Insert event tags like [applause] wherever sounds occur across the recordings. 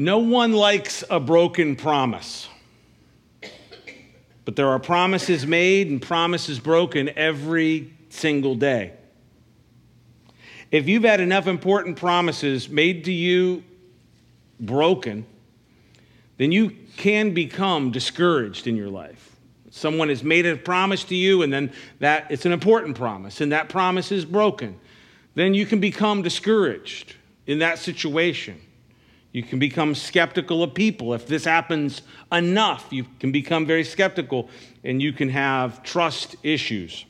No one likes a broken promise. But there are promises made and promises broken every single day. If you've had enough important promises made to you broken, then you can become discouraged in your life. Someone has made a promise to you, and then that it's an important promise, and that promise is broken. Then you can become discouraged in that situation. You can become skeptical of people. If this happens enough, you can become very skeptical and you can have trust issues.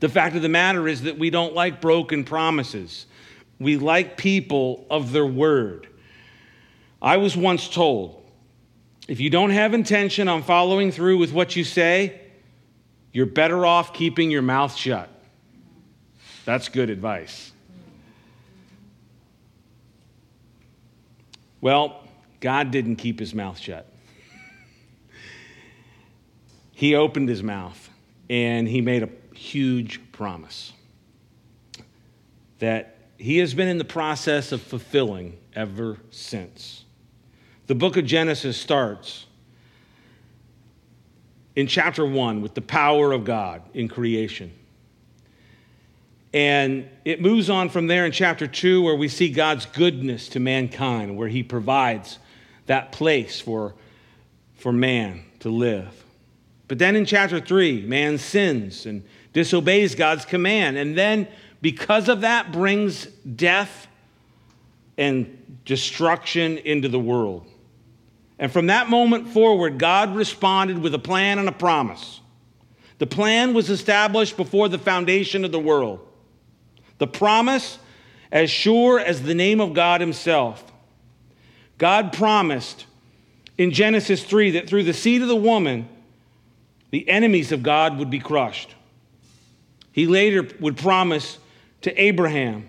The fact of the matter is that we don't like broken promises. We like people of their word. I was once told if you don't have intention on following through with what you say, you're better off keeping your mouth shut. That's good advice. Well, God didn't keep his mouth shut. he opened his mouth and he made a huge promise that he has been in the process of fulfilling ever since. The book of Genesis starts in chapter 1 with the power of God in creation. And it moves on from there in chapter 2, where we see God's goodness to mankind, where He provides that place for, for man to live. But then in chapter 3, man sins and disobeys God's command. And then, because of that, brings death and destruction into the world. And from that moment forward, God responded with a plan and a promise. The plan was established before the foundation of the world. The promise, as sure as the name of God Himself. God promised in Genesis 3 that through the seed of the woman, the enemies of God would be crushed. He later would promise to Abraham,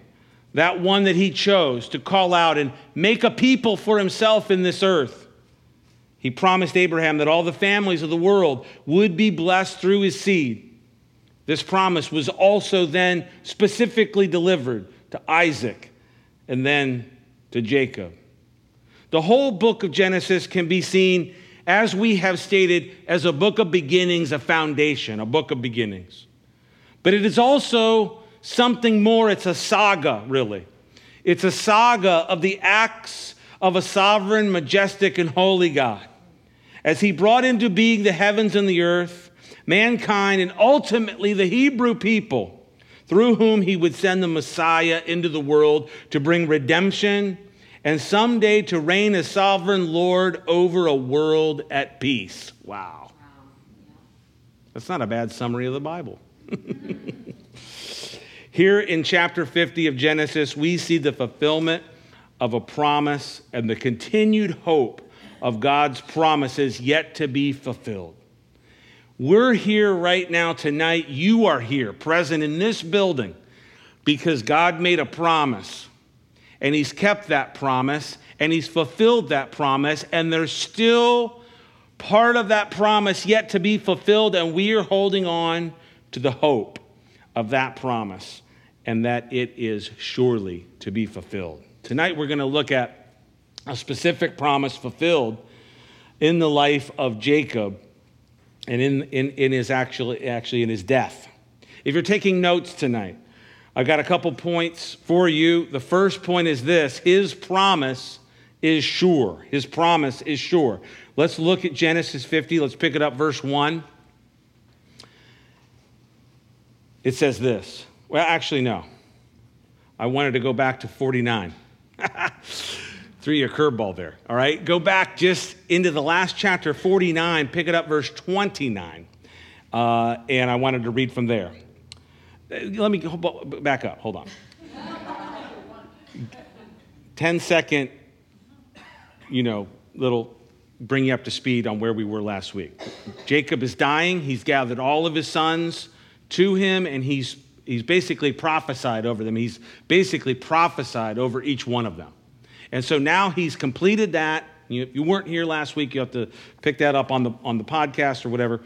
that one that he chose to call out and make a people for himself in this earth. He promised Abraham that all the families of the world would be blessed through his seed. This promise was also then specifically delivered to Isaac and then to Jacob. The whole book of Genesis can be seen, as we have stated, as a book of beginnings, a foundation, a book of beginnings. But it is also something more. It's a saga, really. It's a saga of the acts of a sovereign, majestic, and holy God. As he brought into being the heavens and the earth, mankind, and ultimately the Hebrew people, through whom he would send the Messiah into the world to bring redemption and someday to reign as sovereign Lord over a world at peace. Wow. That's not a bad summary of the Bible. [laughs] Here in chapter 50 of Genesis, we see the fulfillment of a promise and the continued hope of God's promises yet to be fulfilled. We're here right now tonight. You are here, present in this building, because God made a promise. And He's kept that promise, and He's fulfilled that promise, and there's still part of that promise yet to be fulfilled, and we are holding on to the hope of that promise, and that it is surely to be fulfilled. Tonight, we're going to look at a specific promise fulfilled in the life of Jacob and in, in, in his actually, actually in his death. If you're taking notes tonight, I've got a couple points for you. The first point is this his promise is sure. His promise is sure. Let's look at Genesis 50. Let's pick it up, verse 1. It says this. Well, actually, no. I wanted to go back to 49. [laughs] threw you a curveball there. All right, go back just into the last chapter, 49, pick it up, verse 29. Uh, and I wanted to read from there. Uh, let me go back up. Hold on. 10 second, you know, little bring you up to speed on where we were last week. Jacob is dying. He's gathered all of his sons to him, and he's, he's basically prophesied over them. He's basically prophesied over each one of them. And so now he's completed that. You, you weren't here last week. You have to pick that up on the, on the podcast or whatever.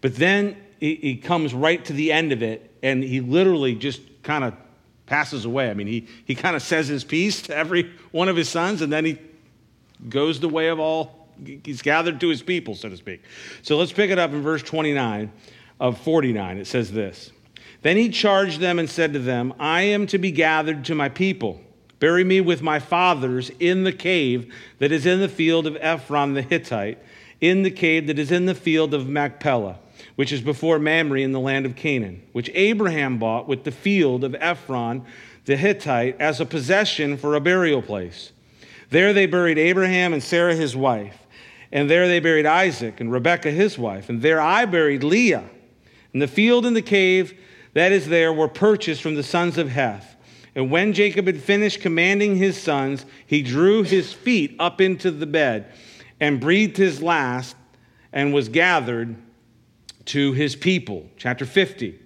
But then he, he comes right to the end of it, and he literally just kind of passes away. I mean, he, he kind of says his piece to every one of his sons, and then he goes the way of all, he's gathered to his people, so to speak. So let's pick it up in verse 29 of 49. It says this Then he charged them and said to them, I am to be gathered to my people. Bury me with my fathers in the cave that is in the field of Ephron the Hittite, in the cave that is in the field of Machpelah, which is before Mamre in the land of Canaan, which Abraham bought with the field of Ephron the Hittite as a possession for a burial place. There they buried Abraham and Sarah his wife, and there they buried Isaac and Rebekah his wife, and there I buried Leah. And the field and the cave that is there were purchased from the sons of Heth. And when Jacob had finished commanding his sons, he drew his feet up into the bed and breathed his last and was gathered to his people. Chapter 50.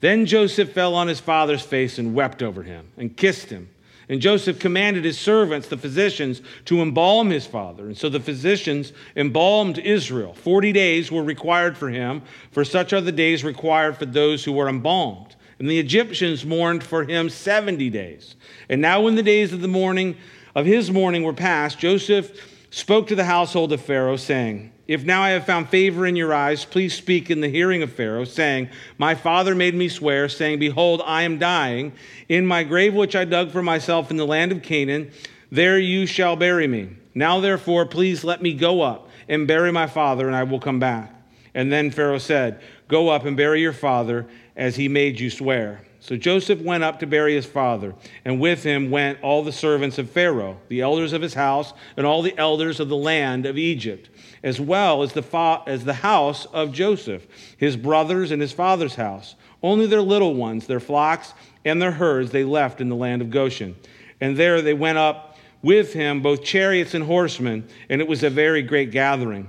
Then Joseph fell on his father's face and wept over him and kissed him. And Joseph commanded his servants, the physicians, to embalm his father. And so the physicians embalmed Israel. Forty days were required for him, for such are the days required for those who were embalmed. And the Egyptians mourned for him 70 days. And now, when the days of the mourning of his mourning were past, Joseph spoke to the household of Pharaoh, saying, if now I have found favor in your eyes, please speak in the hearing of Pharaoh, saying, My father made me swear, saying, Behold, I am dying. In my grave which I dug for myself in the land of Canaan, there you shall bury me. Now therefore, please let me go up and bury my father, and I will come back. And then Pharaoh said, Go up and bury your father, as he made you swear. So Joseph went up to bury his father, and with him went all the servants of Pharaoh, the elders of his house, and all the elders of the land of Egypt, as well as the, fa- as the house of Joseph, his brothers and his father's house. Only their little ones, their flocks and their herds, they left in the land of Goshen. And there they went up with him, both chariots and horsemen, and it was a very great gathering.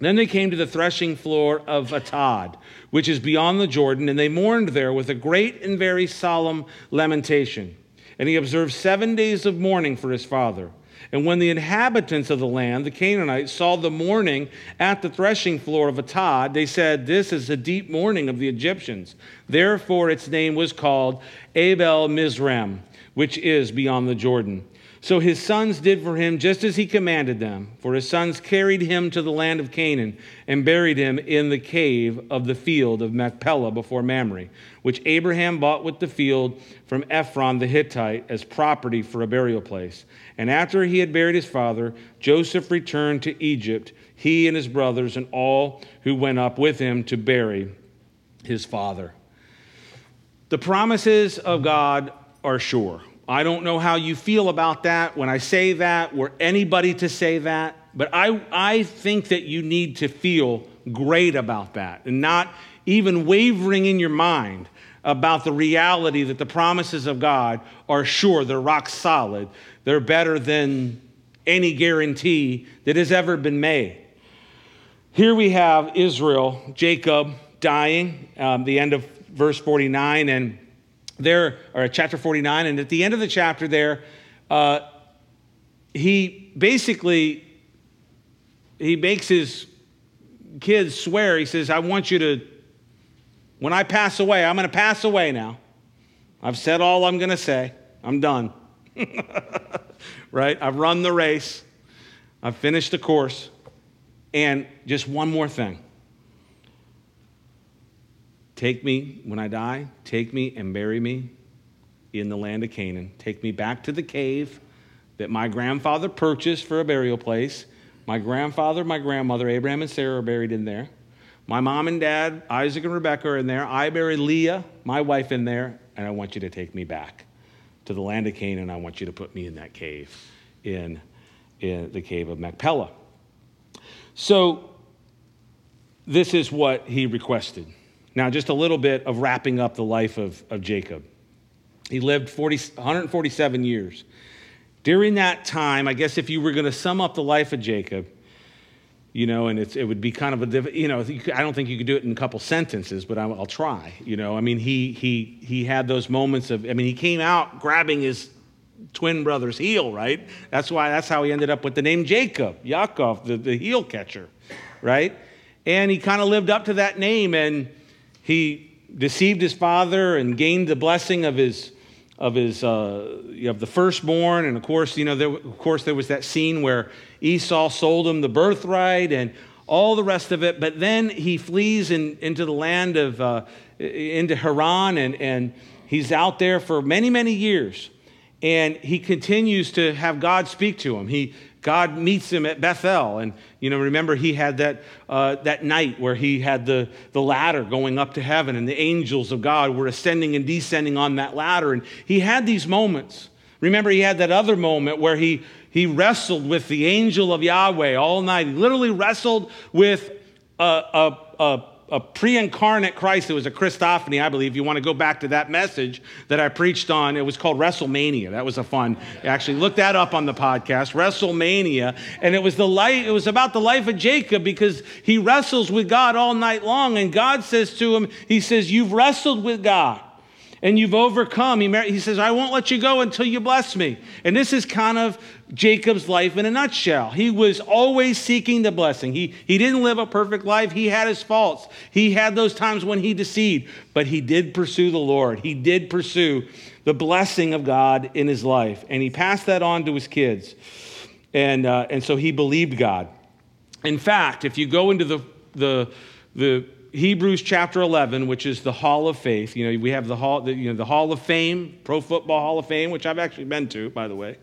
Then they came to the threshing floor of Atad, which is beyond the Jordan, and they mourned there with a great and very solemn lamentation. And he observed seven days of mourning for his father. And when the inhabitants of the land, the Canaanites, saw the mourning at the threshing floor of Atad, they said, This is the deep mourning of the Egyptians. Therefore, its name was called Abel Mizraim, which is beyond the Jordan. So his sons did for him just as he commanded them, for his sons carried him to the land of Canaan and buried him in the cave of the field of Machpelah before Mamre, which Abraham bought with the field from Ephron the Hittite as property for a burial place. And after he had buried his father, Joseph returned to Egypt, he and his brothers and all who went up with him to bury his father. The promises of God are sure. I don't know how you feel about that when I say that, or anybody to say that, but I, I think that you need to feel great about that and not even wavering in your mind about the reality that the promises of God are sure, they're rock solid, they're better than any guarantee that has ever been made. Here we have Israel, Jacob dying, um, the end of verse 49, and there, or chapter 49, and at the end of the chapter there, uh, he basically he makes his kids swear. He says, "I want you to, when I pass away, I'm going to pass away now. I've said all I'm going to say. I'm done. [laughs] right? I've run the race. I've finished the course. And just one more thing." Take me, when I die, take me and bury me in the land of Canaan. Take me back to the cave that my grandfather purchased for a burial place. My grandfather, my grandmother, Abraham and Sarah are buried in there. My mom and dad, Isaac and Rebecca, are in there. I buried Leah, my wife, in there, and I want you to take me back to the land of Canaan. I want you to put me in that cave, in, in the cave of Machpelah. So, this is what he requested. Now, just a little bit of wrapping up the life of, of Jacob. He lived 40, 147 years. During that time, I guess if you were going to sum up the life of Jacob, you know, and it would be kind of a, you know, I don't think you could do it in a couple sentences, but I'll, I'll try. You know, I mean, he he he had those moments of, I mean, he came out grabbing his twin brother's heel, right? That's why that's how he ended up with the name Jacob, Yaakov, the, the heel catcher, right? And he kind of lived up to that name, and he deceived his father and gained the blessing of his, of his uh, of the firstborn, and of course, you know, there, of course, there was that scene where Esau sold him the birthright and all the rest of it. But then he flees in, into the land of uh, into Haran, and and he's out there for many many years, and he continues to have God speak to him. He God meets him at Bethel. And, you know, remember he had that, uh, that night where he had the, the ladder going up to heaven and the angels of God were ascending and descending on that ladder. And he had these moments. Remember, he had that other moment where he, he wrestled with the angel of Yahweh all night. He literally wrestled with a, a, a a pre incarnate Christ. It was a Christophany, I believe. You want to go back to that message that I preached on. It was called WrestleMania. That was a fun. Actually, look that up on the podcast, WrestleMania. And it was the life, it was about the life of Jacob because he wrestles with God all night long. And God says to him, He says, You've wrestled with God and you've overcome. He, he says, I won't let you go until you bless me. And this is kind of Jacob's life in a nutshell. He was always seeking the blessing. He, he didn't live a perfect life. He had his faults. He had those times when he deceived, but he did pursue the Lord. He did pursue the blessing of God in his life. And he passed that on to his kids. And, uh, and so he believed God. In fact, if you go into the, the, the Hebrews chapter 11, which is the Hall of Faith. You know, we have the Hall, the, you know, the Hall of Fame, Pro Football Hall of Fame, which I've actually been to, by the way.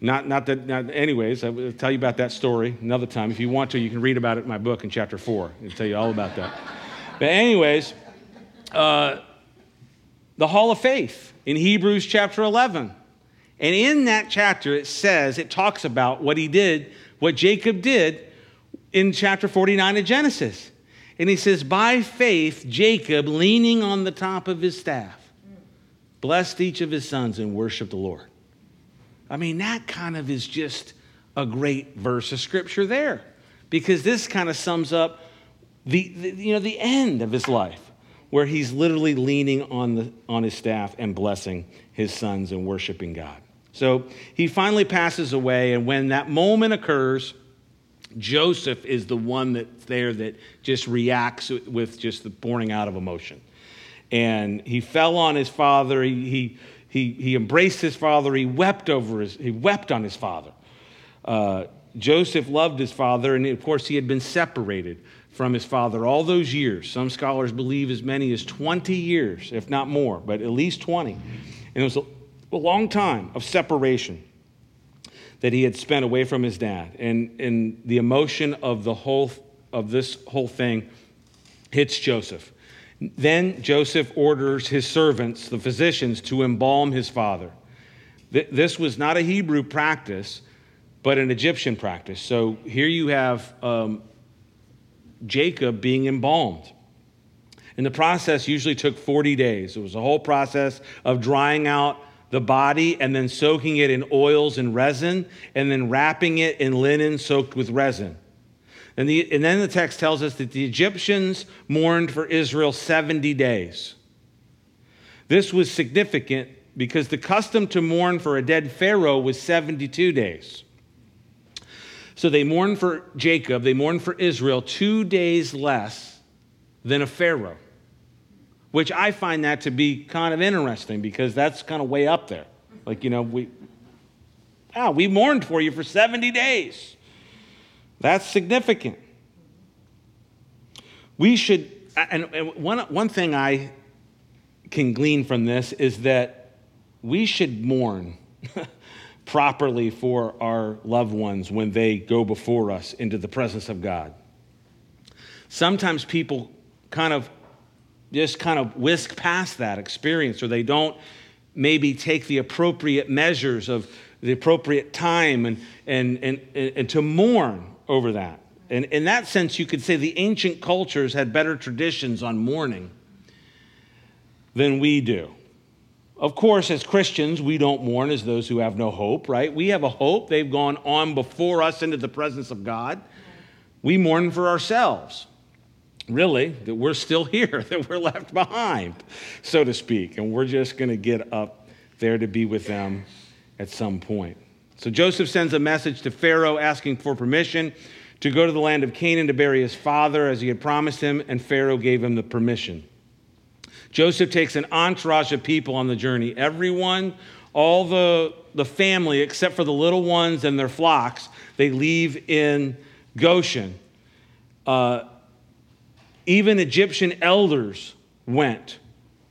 Not, not that, not, anyways, I will tell you about that story another time. If you want to, you can read about it in my book in chapter 4. I'll tell you all about that. but, anyways, uh, the Hall of Faith in Hebrews chapter 11. And in that chapter, it says, it talks about what he did, what Jacob did in chapter 49 of Genesis. And he says, By faith, Jacob, leaning on the top of his staff, blessed each of his sons and worshiped the Lord. I mean, that kind of is just a great verse of scripture there because this kind of sums up the, the, you know, the end of his life where he's literally leaning on, the, on his staff and blessing his sons and worshiping God. So he finally passes away, and when that moment occurs, Joseph is the one that's there that just reacts with just the pouring out of emotion. And he fell on his father. He, he, he, he embraced his father. He wept over his, he wept on his father. Uh, Joseph loved his father, and of course, he had been separated from his father all those years. Some scholars believe as many as 20 years, if not more, but at least 20. And it was a, a long time of separation that he had spent away from his dad. And, and the emotion of the whole of this whole thing hits Joseph. Then Joseph orders his servants, the physicians, to embalm his father. This was not a Hebrew practice, but an Egyptian practice. So here you have um, Jacob being embalmed. And the process usually took 40 days. It was a whole process of drying out the body and then soaking it in oils and resin and then wrapping it in linen soaked with resin. And, the, and then the text tells us that the Egyptians mourned for Israel 70 days. This was significant because the custom to mourn for a dead Pharaoh was 72 days. So they mourned for Jacob, they mourned for Israel two days less than a Pharaoh which I find that to be kind of interesting because that's kind of way up there. Like, you know, we, wow, we mourned for you for 70 days. That's significant. We should, and one, one thing I can glean from this is that we should mourn [laughs] properly for our loved ones when they go before us into the presence of God. Sometimes people kind of just kind of whisk past that experience or they don't maybe take the appropriate measures of the appropriate time and, and, and, and, to mourn over that. And in that sense, you could say the ancient cultures had better traditions on mourning than we do. Of course, as Christians, we don't mourn as those who have no hope, right? We have a hope. They've gone on before us into the presence of God. We mourn for ourselves really, that we're still [laughs] here, that we're left behind, so to speak. And we're just going to get up there to be with them at some point. So Joseph sends a message to Pharaoh asking for permission to go to the land of Canaan to bury his father as he had promised him, and Pharaoh gave him the permission. Joseph takes an entourage of people on the journey. Everyone, all the, the family, except for the little ones and their flocks, they leave in Goshen. Uh, even Egyptian elders went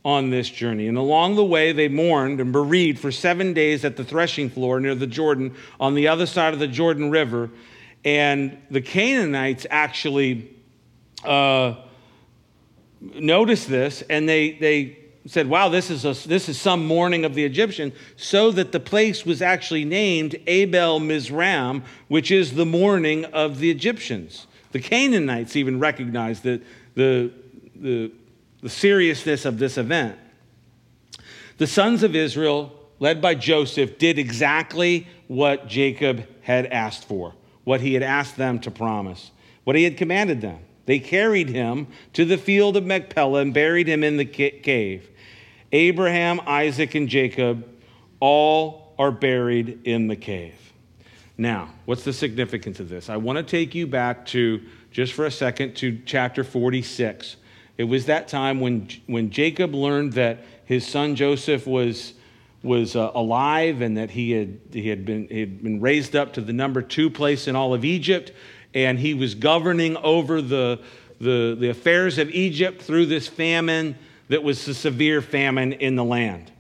on this journey. And along the way, they mourned and bereaved for seven days at the threshing floor near the Jordan on the other side of the Jordan River. And the Canaanites actually uh, noticed this and they, they said, Wow, this is, a, this is some mourning of the Egyptian, so that the place was actually named Abel Mizraim, which is the mourning of the Egyptians. The Canaanites even recognized that the, the the seriousness of this event. The sons of Israel, led by Joseph, did exactly what Jacob had asked for, what he had asked them to promise, what he had commanded them. They carried him to the field of Machpelah and buried him in the cave. Abraham, Isaac, and Jacob all are buried in the cave. Now, what's the significance of this? I want to take you back to, just for a second, to chapter 46 it was that time when, when Jacob learned that his son Joseph was, was uh, alive and that he had, he, had been, he had been raised up to the number two place in all of Egypt, and he was governing over the, the, the affairs of Egypt through this famine that was a severe famine in the land.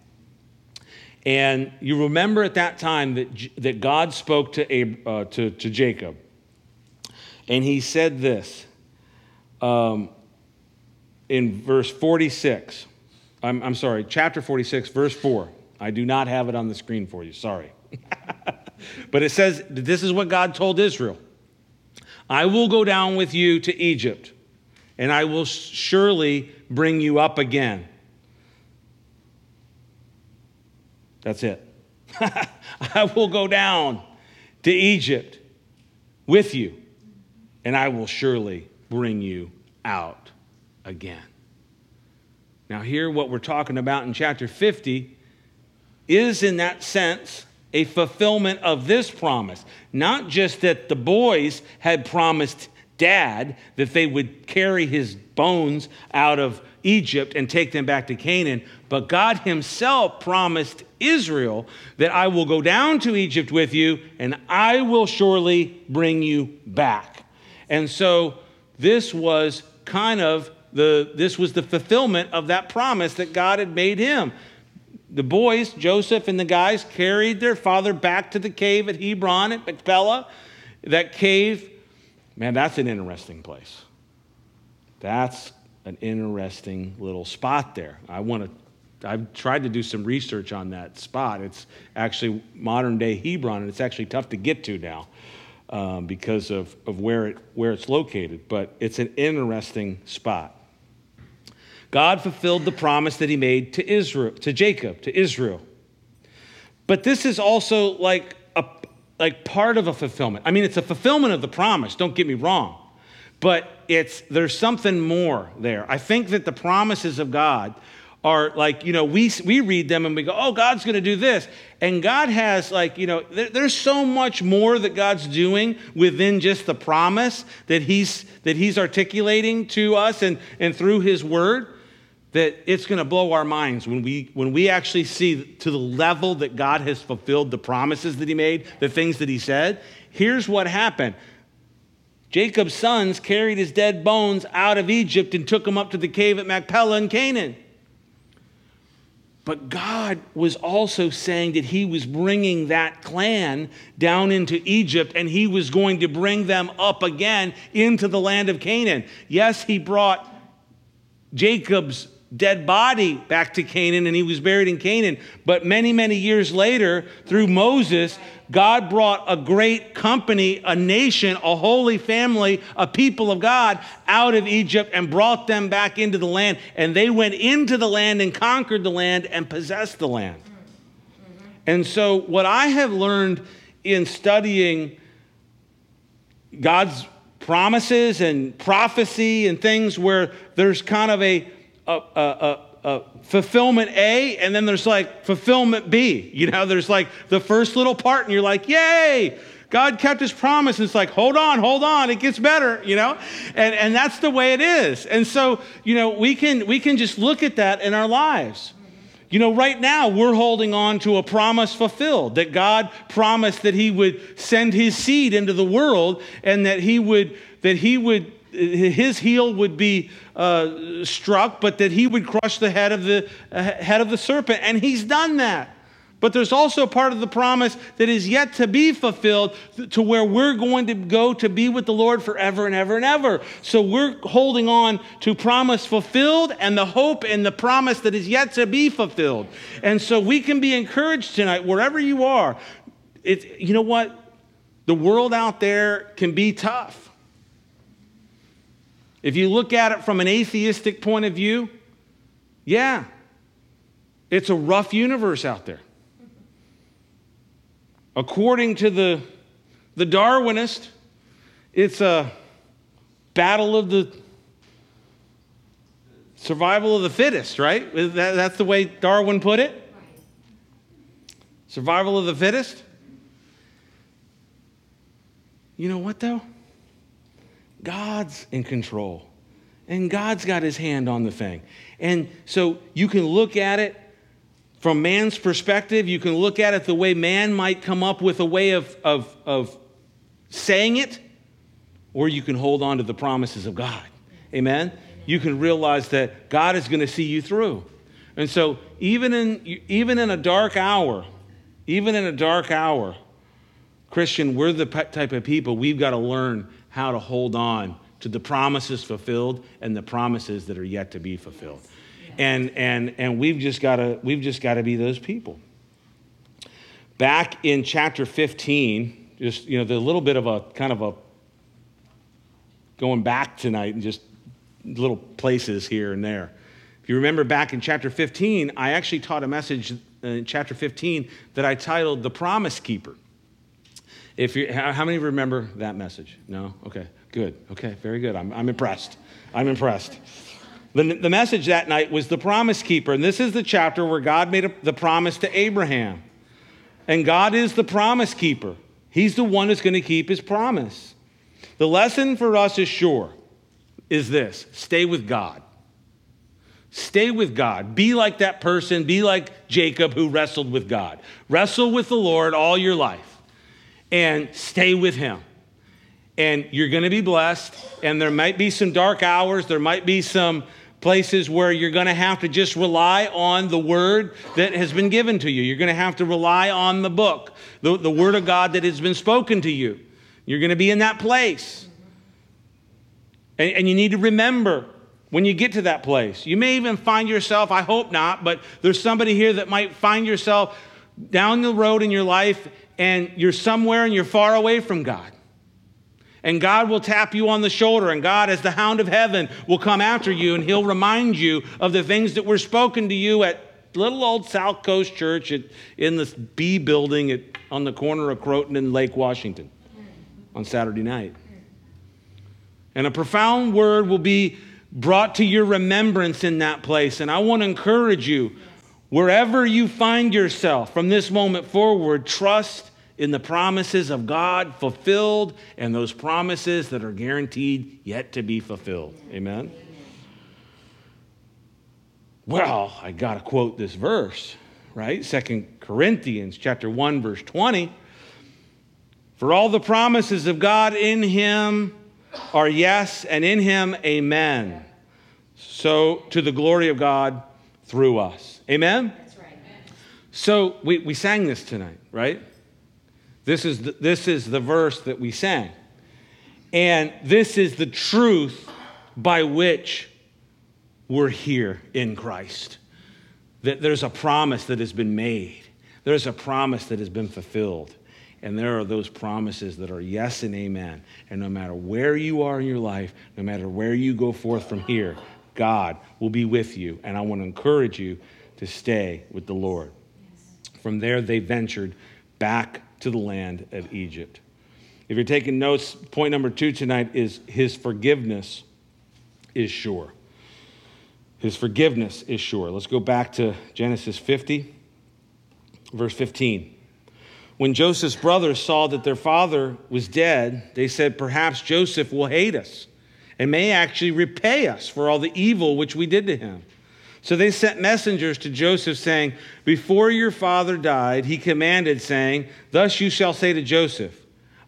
And you remember at that time that, that God spoke to, uh, to, to Jacob. And he said this um, in verse 46. I'm, I'm sorry, chapter 46, verse 4. I do not have it on the screen for you, sorry. [laughs] but it says, This is what God told Israel I will go down with you to Egypt, and I will surely bring you up again. That's it. [laughs] I will go down to Egypt with you, and I will surely bring you out again. Now, here, what we're talking about in chapter 50 is, in that sense, a fulfillment of this promise. Not just that the boys had promised dad that they would carry his bones out of Egypt and take them back to Canaan, but God Himself promised Israel that I will go down to Egypt with you and I will surely bring you back. And so this was kind of the, this was the fulfillment of that promise that God had made him. The boys, Joseph and the guys, carried their father back to the cave at Hebron at Machpelah. That cave, man, that's an interesting place. That's an interesting little spot there. I want to I've tried to do some research on that spot. It's actually modern day Hebron, and it's actually tough to get to now um, because of, of where, it, where it's located. But it's an interesting spot. God fulfilled the promise that he made to Israel, to Jacob, to Israel. But this is also like a like part of a fulfillment. I mean, it's a fulfillment of the promise, don't get me wrong. But it's there's something more there. I think that the promises of God are like, you know, we, we read them and we go, oh, God's going to do this. And God has, like, you know, there, there's so much more that God's doing within just the promise that He's, that he's articulating to us and, and through His Word that it's going to blow our minds when we, when we actually see to the level that God has fulfilled the promises that He made, the things that He said. Here's what happened Jacob's sons carried his dead bones out of Egypt and took them up to the cave at Machpelah in Canaan. But God was also saying that He was bringing that clan down into Egypt and He was going to bring them up again into the land of Canaan. Yes, He brought Jacob's dead body back to Canaan and he was buried in Canaan. But many, many years later, through Moses, God brought a great company, a nation, a holy family, a people of God out of Egypt and brought them back into the land. And they went into the land and conquered the land and possessed the land. And so, what I have learned in studying God's promises and prophecy and things where there's kind of a a, fulfillment A, and then there's like fulfillment B. You know, there's like the first little part, and you're like, yay, God kept his promise. And it's like, hold on, hold on, it gets better, you know? And, and that's the way it is. And so, you know, we can, we can just look at that in our lives. You know, right now we're holding on to a promise fulfilled that God promised that He would send His seed into the world and that He would, that He would, His heel would be uh, struck, but that He would crush the head of the uh, head of the serpent, and He's done that. But there's also part of the promise that is yet to be fulfilled to where we're going to go to be with the Lord forever and ever and ever. So we're holding on to promise fulfilled and the hope and the promise that is yet to be fulfilled. And so we can be encouraged tonight, wherever you are. It, you know what? The world out there can be tough. If you look at it from an atheistic point of view, yeah, it's a rough universe out there. According to the, the Darwinist, it's a battle of the survival of the fittest, right? That, that's the way Darwin put it. Survival of the fittest. You know what, though? God's in control. And God's got his hand on the thing. And so you can look at it from man's perspective, you can look at it the way man might come up with a way of, of, of saying it, or you can hold on to the promises of God. Amen? You can realize that God is going to see you through. And so, even in, even in a dark hour, even in a dark hour, Christian, we're the type of people we've got to learn how to hold on to the promises fulfilled and the promises that are yet to be fulfilled. And and and we've just got to we've just got to be those people. Back in chapter 15 just you know the little bit of a kind of a going back tonight and just little places here and there. If you remember back in chapter 15 i actually taught a message in chapter 15 that i titled the promise keeper if you how many remember that message no okay good okay very good i'm, I'm impressed i'm impressed the, the message that night was the promise keeper. And this is the chapter where God made a, the promise to Abraham. And God is the promise keeper, He's the one that's going to keep His promise. The lesson for us is sure is this stay with God. Stay with God. Be like that person. Be like Jacob who wrestled with God. Wrestle with the Lord all your life and stay with Him and you're going to be blessed. And there might be some dark hours, there might be some places where you're going to have to just rely on the word that has been given to you. You're going to have to rely on the book, the, the word of God that has been spoken to you. You're going to be in that place. And, and you need to remember when you get to that place. You may even find yourself, I hope not, but there's somebody here that might find yourself down the road in your life and you're somewhere and you're far away from God and God will tap you on the shoulder, and God, as the hound of heaven, will come after you, and He'll remind you of the things that were spoken to you at little old South Coast Church at, in this B building at, on the corner of Croton and Lake Washington on Saturday night. And a profound word will be brought to your remembrance in that place. And I want to encourage you, wherever you find yourself from this moment forward, trust in the promises of God fulfilled and those promises that are guaranteed yet to be fulfilled. Amen? Well, I got to quote this verse, right? Second Corinthians chapter 1 verse 20. For all the promises of God in him are yes and in him amen. So to the glory of God through us. Amen. That's right. So we, we sang this tonight, right? This is the, this is the verse that we sang. And this is the truth by which we're here in Christ. That there's a promise that has been made, there's a promise that has been fulfilled. And there are those promises that are yes and amen. And no matter where you are in your life, no matter where you go forth from here, God will be with you. And I want to encourage you to stay with the Lord. From there, they ventured back to the land of Egypt. If you're taking notes, point number two tonight is his forgiveness is sure. His forgiveness is sure. Let's go back to Genesis 50, verse 15. When Joseph's brothers saw that their father was dead, they said, Perhaps Joseph will hate us and may actually repay us for all the evil which we did to him. So they sent messengers to Joseph, saying, Before your father died, he commanded, saying, Thus you shall say to Joseph,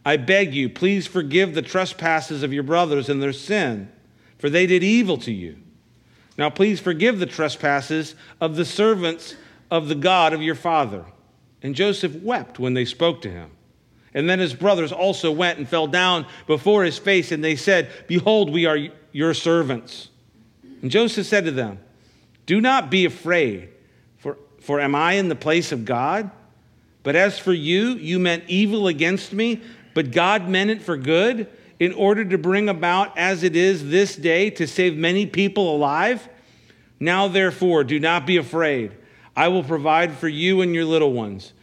I beg you, please forgive the trespasses of your brothers and their sin, for they did evil to you. Now please forgive the trespasses of the servants of the God of your father. And Joseph wept when they spoke to him. And then his brothers also went and fell down before his face, and they said, Behold, we are your servants. And Joseph said to them, Do not be afraid, for, for am I in the place of God? But as for you, you meant evil against me, but God meant it for good, in order to bring about as it is this day to save many people alive. Now, therefore, do not be afraid. I will provide for you and your little ones.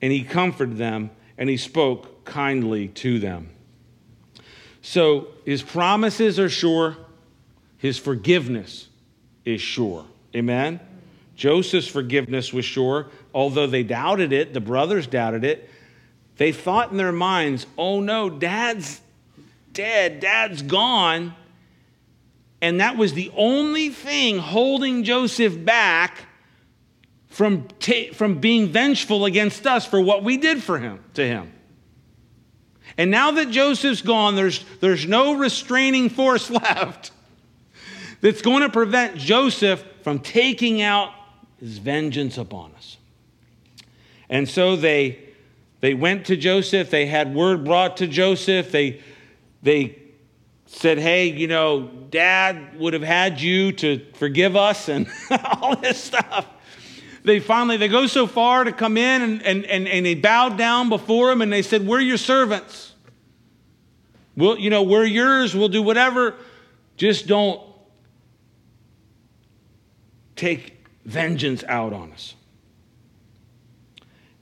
And he comforted them and he spoke kindly to them. So his promises are sure, his forgiveness is sure. Amen? Joseph's forgiveness was sure, although they doubted it, the brothers doubted it. They thought in their minds, oh no, dad's dead, dad's gone. And that was the only thing holding Joseph back from, from being vengeful against us for what we did for him to him. And now that Joseph's gone, there's, there's no restraining force [laughs] left that's going to prevent Joseph from taking out his vengeance upon us. And so they, they went to Joseph. They had word brought to Joseph. They, they said, Hey, you know, dad would have had you to forgive us and [laughs] all this stuff they finally they go so far to come in and, and, and, and they bowed down before him and they said we're your servants we'll, you know we're yours we'll do whatever just don't take vengeance out on us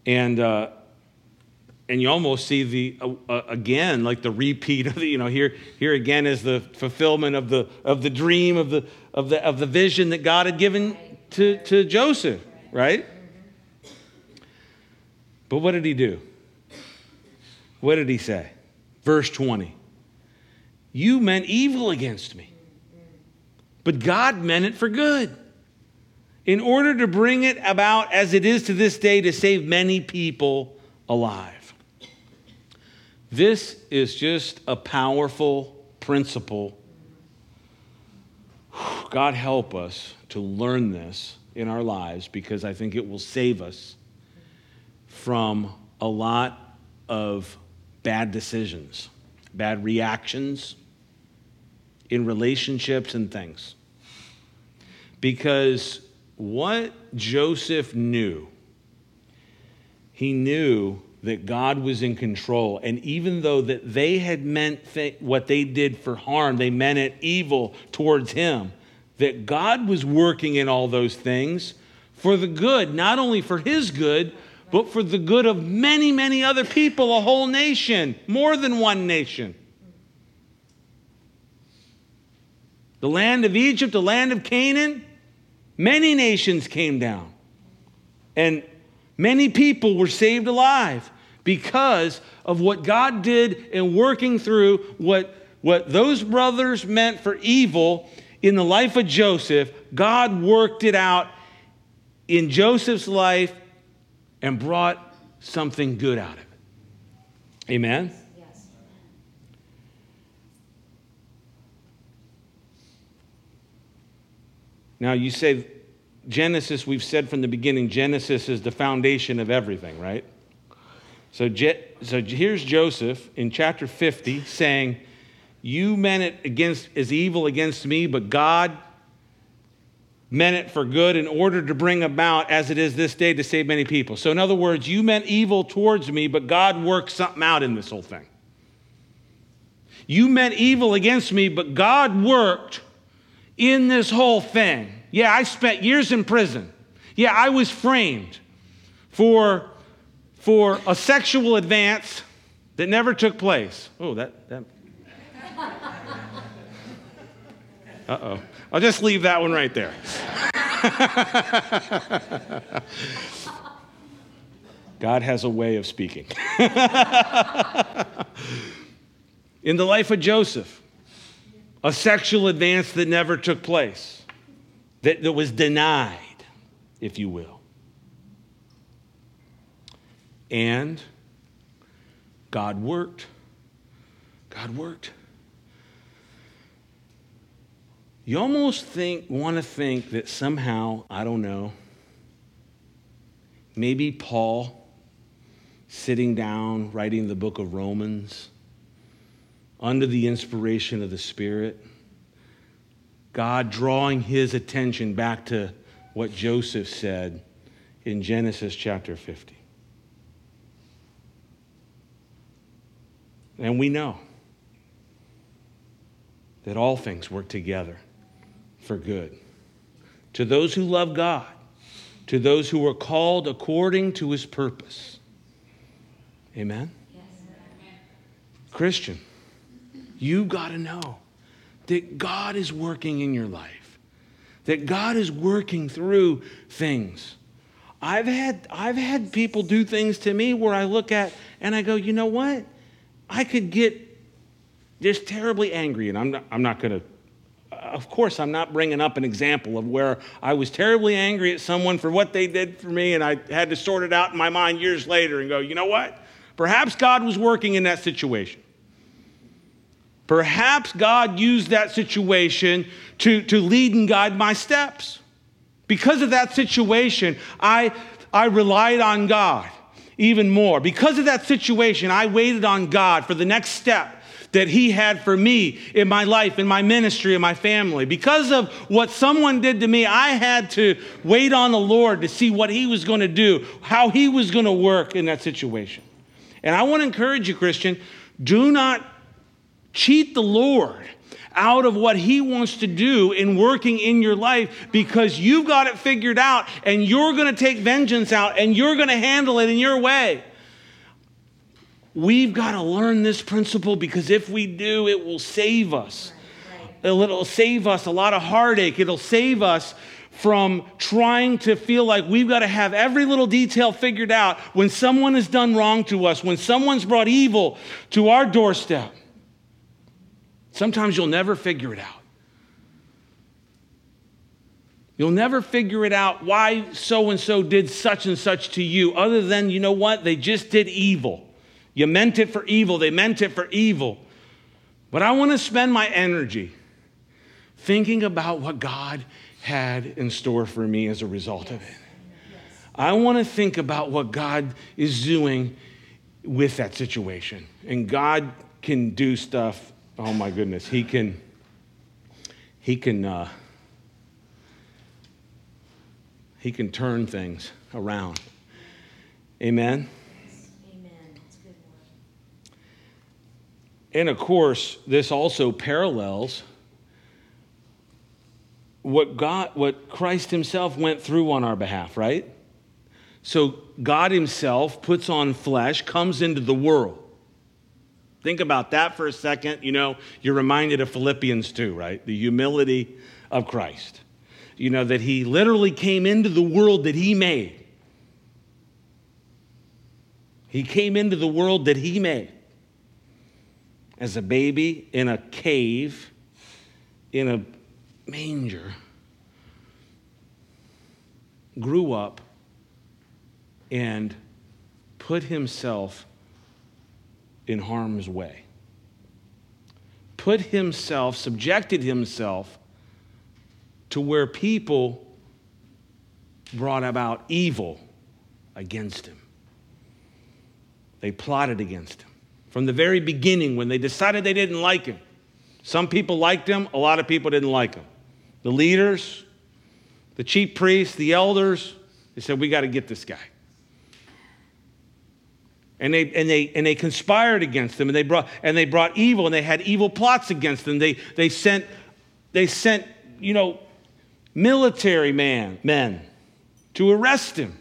and uh, and you almost see the uh, uh, again like the repeat of the you know here here again is the fulfillment of the of the dream of the of the of the vision that God had given to to Joseph right? But what did he do? What did he say? Verse 20 You meant evil against me, but God meant it for good, in order to bring it about as it is to this day to save many people alive. This is just a powerful principle. God help us to learn this in our lives because I think it will save us from a lot of bad decisions, bad reactions in relationships and things. Because what Joseph knew, he knew that God was in control. And even though that they had meant th- what they did for harm, they meant it evil towards him that God was working in all those things for the good, not only for his good, but for the good of many, many other people, a whole nation, more than one nation. The land of Egypt, the land of Canaan, many nations came down. And many people were saved alive because of what God did in working through what, what those brothers meant for evil in the life of Joseph, God worked it out in Joseph's life and brought something good out of it. Amen? Now, you say Genesis, we've said from the beginning, Genesis is the foundation of everything, right? So, so here's Joseph in chapter 50 saying, you meant it against as evil against me, but God meant it for good in order to bring about as it is this day to save many people. So in other words, you meant evil towards me, but God worked something out in this whole thing. You meant evil against me, but God worked in this whole thing. Yeah, I spent years in prison. Yeah, I was framed for, for a sexual advance that never took place. Oh, that, that uh oh. I'll just leave that one right there. [laughs] God has a way of speaking. [laughs] In the life of Joseph, a sexual advance that never took place, that, that was denied, if you will. And God worked. God worked. You almost think, want to think that somehow, I don't know, maybe Paul sitting down writing the book of Romans under the inspiration of the Spirit, God drawing his attention back to what Joseph said in Genesis chapter 50. And we know that all things work together for good. To those who love God, to those who are called according to his purpose. Amen? Yes. Christian, you got to know that God is working in your life, that God is working through things. I've had, I've had people do things to me where I look at and I go, you know what? I could get just terribly angry, and I'm not, I'm not going to of course, I'm not bringing up an example of where I was terribly angry at someone for what they did for me, and I had to sort it out in my mind years later and go, you know what? Perhaps God was working in that situation. Perhaps God used that situation to, to lead and guide my steps. Because of that situation, I, I relied on God even more. Because of that situation, I waited on God for the next step that He had for me in my life, in my ministry, in my family. Because of what someone did to me, I had to wait on the Lord to see what He was going to do, how He was going to work in that situation. And I want to encourage you, Christian, do not cheat the Lord out of what he wants to do in working in your life because you've got it figured out and you're going to take vengeance out and you're going to handle it in your way. We've got to learn this principle because if we do, it will save us. It'll save us a lot of heartache. It'll save us from trying to feel like we've got to have every little detail figured out when someone has done wrong to us, when someone's brought evil to our doorstep. Sometimes you'll never figure it out. You'll never figure it out why so and so did such and such to you, other than, you know what? They just did evil. You meant it for evil, they meant it for evil. But I want to spend my energy thinking about what God had in store for me as a result of it. I want to think about what God is doing with that situation. And God can do stuff, oh my goodness, He can, He can, uh, He can turn things around. Amen. Amen. And of course, this also parallels what God what Christ himself went through on our behalf, right? So God himself puts on flesh, comes into the world. Think about that for a second. You know, you're reminded of Philippians 2, right? The humility of Christ. You know, that he literally came into the world that he made. He came into the world that he made as a baby in a cave, in a manger, grew up and put himself in harm's way. Put himself, subjected himself to where people brought about evil against him. They plotted against him from the very beginning when they decided they didn't like him. Some people liked him, a lot of people didn't like him. The leaders, the chief priests, the elders, they said, We got to get this guy. And they, and, they, and they conspired against them and they, brought, and they brought evil and they had evil plots against them. They, they, sent, they sent, you know, military man, men to arrest him.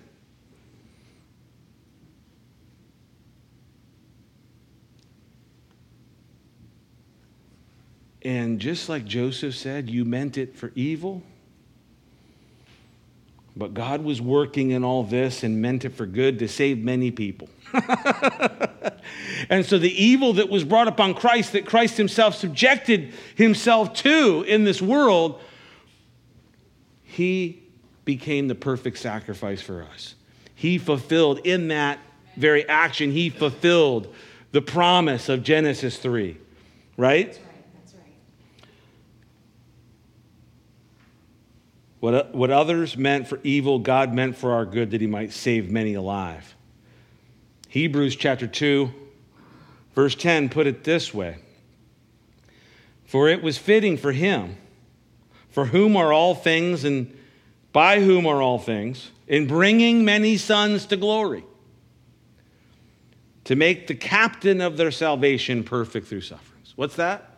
And just like Joseph said, you meant it for evil. But God was working in all this and meant it for good to save many people. [laughs] and so the evil that was brought upon Christ, that Christ himself subjected himself to in this world, he became the perfect sacrifice for us. He fulfilled in that very action, he fulfilled the promise of Genesis 3, right? What, what others meant for evil, God meant for our good, that he might save many alive. Hebrews chapter 2, verse 10 put it this way For it was fitting for him, for whom are all things and by whom are all things, in bringing many sons to glory, to make the captain of their salvation perfect through sufferings. What's that?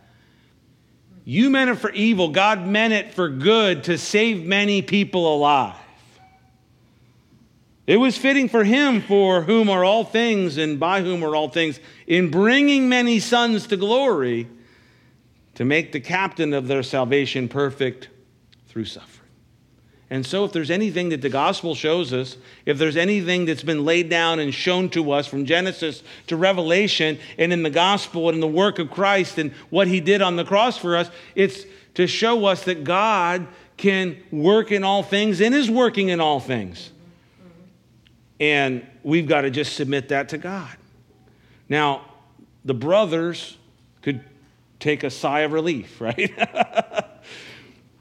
You meant it for evil, God meant it for good to save many people alive. It was fitting for him, for whom are all things and by whom are all things, in bringing many sons to glory, to make the captain of their salvation perfect through suffering. And so, if there's anything that the gospel shows us, if there's anything that's been laid down and shown to us from Genesis to Revelation and in the gospel and in the work of Christ and what he did on the cross for us, it's to show us that God can work in all things and is working in all things. And we've got to just submit that to God. Now, the brothers could take a sigh of relief, [laughs] right?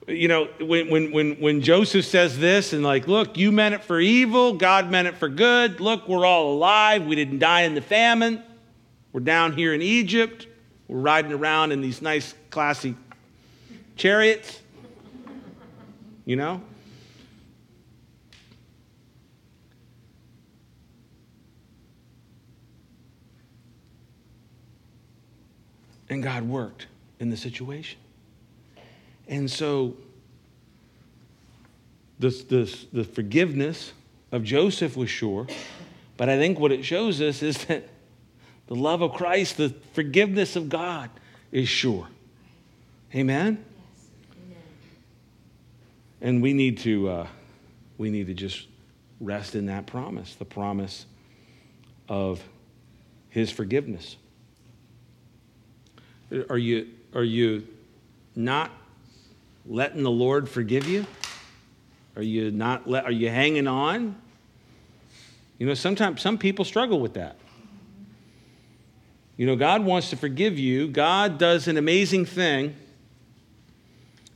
You know, when, when, when, when Joseph says this and like, look, you meant it for evil, God meant it for good. Look, we're all alive. We didn't die in the famine. We're down here in Egypt. We're riding around in these nice, classy chariots. You know? And God worked in the situation. And so, this, this, the forgiveness of Joseph was sure, but I think what it shows us is that the love of Christ, the forgiveness of God is sure. Amen? Yes. Amen. And we need to uh, we need to just rest in that promise, the promise of his forgiveness. Are you, are you not letting the Lord forgive you? Are you not let, are you hanging on? You know, sometimes some people struggle with that. You know, God wants to forgive you. God does an amazing thing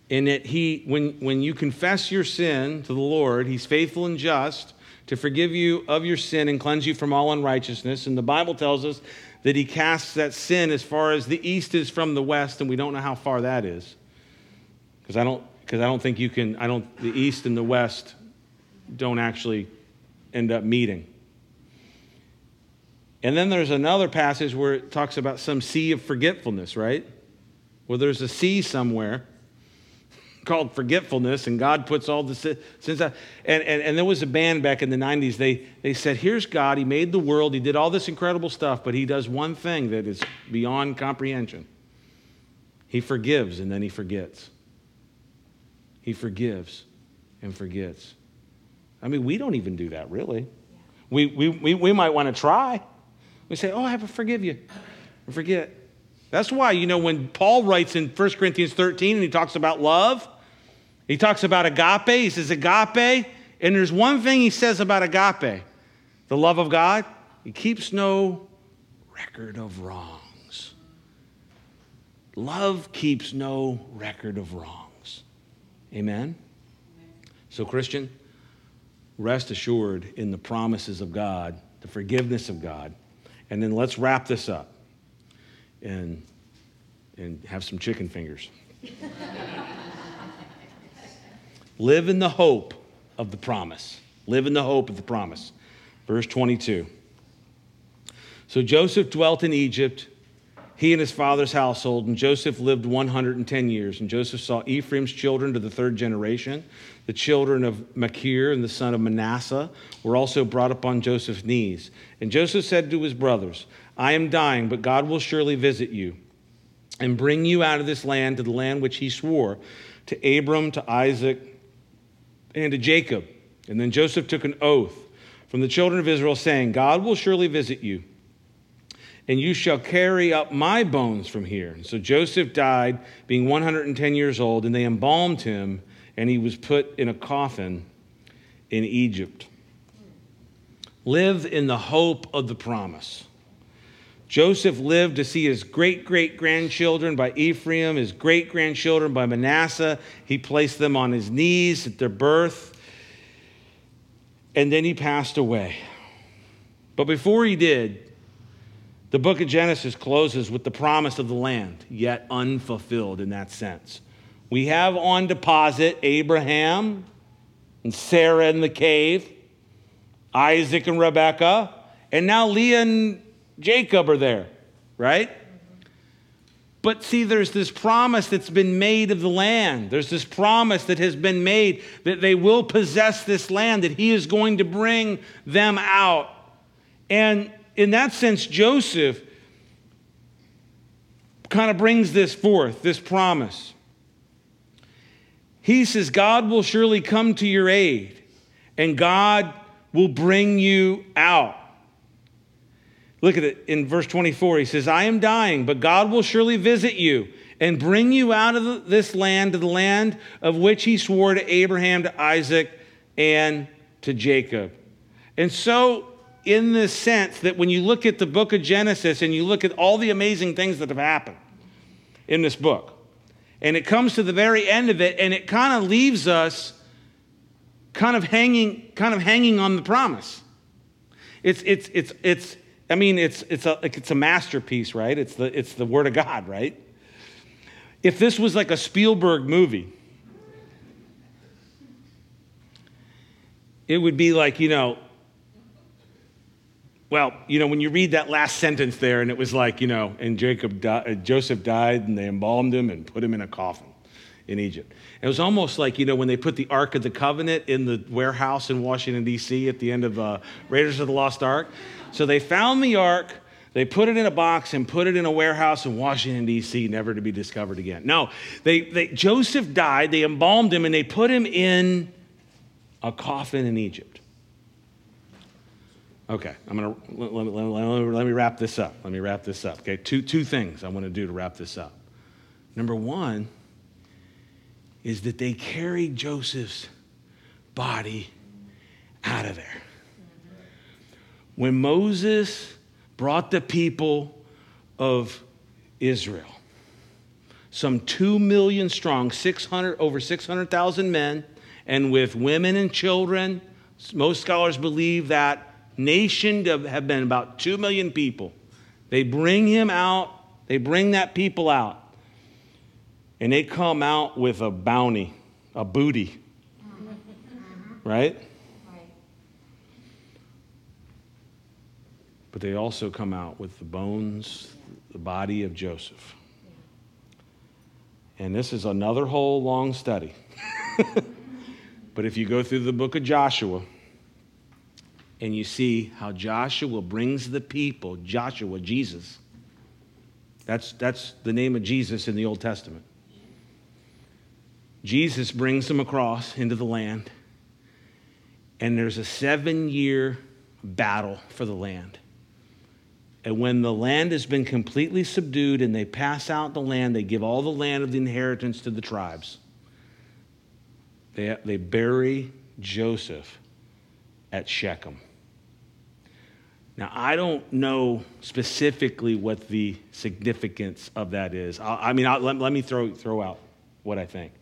in that he when when you confess your sin to the Lord, he's faithful and just to forgive you of your sin and cleanse you from all unrighteousness. And the Bible tells us that he casts that sin as far as the east is from the west, and we don't know how far that is. Because I don't because I don't think you can I don't the east and the west don't actually end up meeting. And then there's another passage where it talks about some sea of forgetfulness, right? Well, there's a sea somewhere [laughs] called forgetfulness, and God puts all the sins out. And, and, and there was a band back in the 90s, they, they said, Here's God, He made the world, He did all this incredible stuff, but He does one thing that is beyond comprehension He forgives and then He forgets. He forgives and forgets. I mean, we don't even do that, really. We, we, we, we might want to try. We say, Oh, I forgive you, and forget. That's why, you know, when Paul writes in 1 Corinthians 13 and he talks about love, he talks about agape. He says agape. And there's one thing he says about agape the love of God. He keeps no record of wrongs. Love keeps no record of wrongs. Amen? So, Christian, rest assured in the promises of God, the forgiveness of God. And then let's wrap this up and, and have some chicken fingers. [laughs] Live in the hope of the promise. Live in the hope of the promise. Verse 22. So Joseph dwelt in Egypt, he and his father's household, and Joseph lived 110 years. And Joseph saw Ephraim's children to the third generation. The children of Machir and the son of Manasseh were also brought up on Joseph's knees. And Joseph said to his brothers, I am dying, but God will surely visit you and bring you out of this land to the land which he swore to Abram, to Isaac, and to Jacob. And then Joseph took an oath from the children of Israel, saying, God will surely visit you, and you shall carry up my bones from here. So Joseph died, being 110 years old, and they embalmed him, and he was put in a coffin in Egypt. Live in the hope of the promise. Joseph lived to see his great great grandchildren by Ephraim, his great grandchildren by Manasseh. He placed them on his knees at their birth and then he passed away. But before he did, the book of Genesis closes with the promise of the land, yet unfulfilled in that sense. We have on deposit Abraham and Sarah in the cave, Isaac and Rebekah, and now Leah and Jacob are there, right? But see, there's this promise that's been made of the land. There's this promise that has been made that they will possess this land, that he is going to bring them out. And in that sense, Joseph kind of brings this forth, this promise. He says, God will surely come to your aid, and God will bring you out. Look at it in verse 24. He says, I am dying, but God will surely visit you and bring you out of this land to the land of which he swore to Abraham, to Isaac, and to Jacob. And so, in this sense, that when you look at the book of Genesis and you look at all the amazing things that have happened in this book, and it comes to the very end of it, and it kind of leaves us kind of hanging, kind of hanging on the promise. It's, it's, it's, it's, I mean, it's, it's, a, it's a masterpiece, right? It's the, it's the Word of God, right? If this was like a Spielberg movie, it would be like, you know, well, you know, when you read that last sentence there, and it was like, you know, and Jacob, uh, Joseph died, and they embalmed him and put him in a coffin in Egypt. It was almost like, you know, when they put the Ark of the Covenant in the warehouse in Washington, D.C. at the end of uh, Raiders of the Lost Ark. So they found the Ark, they put it in a box and put it in a warehouse in Washington, D.C., never to be discovered again. No, they, they, Joseph died, they embalmed him, and they put him in a coffin in Egypt. Okay, I'm gonna let, let, let, let, me wrap this up. Let me wrap this up. Okay, two, two things I want to do to wrap this up. Number one, is that they carried Joseph's body out of there. When Moses brought the people of Israel, some 2 million strong, 600, over 600,000 men, and with women and children, most scholars believe that nation to have been about 2 million people. They bring him out, they bring that people out and they come out with a bounty, a booty. Mm-hmm. Right? But they also come out with the bones, the body of Joseph. And this is another whole long study. [laughs] but if you go through the book of Joshua and you see how Joshua brings the people, Joshua, Jesus, that's, that's the name of Jesus in the Old Testament. Jesus brings them across into the land, and there's a seven year battle for the land. And when the land has been completely subdued and they pass out the land, they give all the land of the inheritance to the tribes. They, they bury Joseph at Shechem. Now, I don't know specifically what the significance of that is. I, I mean, I'll, let, let me throw, throw out what I think.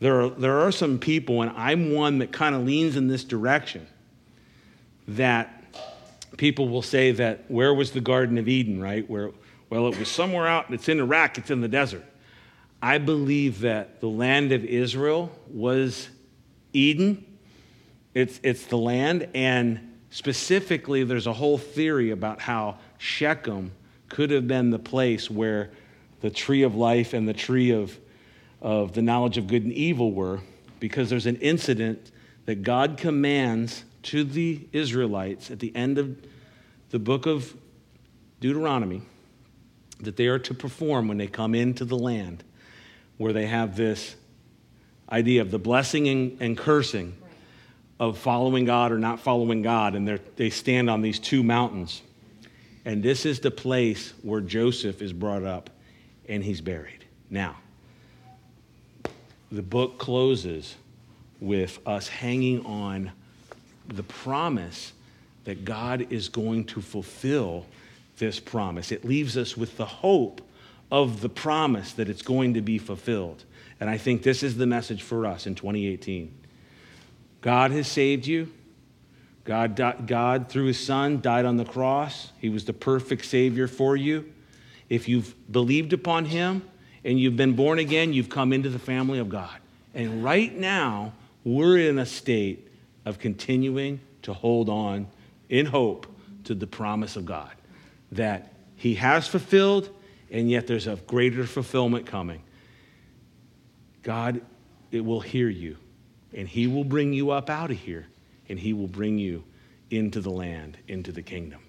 There are, there are some people, and I'm one that kind of leans in this direction, that people will say that where was the Garden of Eden, right? Where, well, it was somewhere out, it's in Iraq, it's in the desert. I believe that the land of Israel was Eden. It's, it's the land, and specifically, there's a whole theory about how Shechem could have been the place where the tree of life and the tree of of the knowledge of good and evil were, because there's an incident that God commands to the Israelites at the end of the book of Deuteronomy that they are to perform when they come into the land, where they have this idea of the blessing and, and cursing of following God or not following God, and they stand on these two mountains. And this is the place where Joseph is brought up and he's buried. Now, the book closes with us hanging on the promise that God is going to fulfill this promise. It leaves us with the hope of the promise that it's going to be fulfilled. And I think this is the message for us in 2018. God has saved you. God, God, through his son, died on the cross. He was the perfect Savior for you. If you've believed upon him and you've been born again, you've come into the family of God. And right now, we're in a state of continuing to hold on in hope to the promise of God that he has fulfilled, and yet there's a greater fulfillment coming. God, it will hear you, and he will bring you up out of here, and he will bring you into the land, into the kingdom.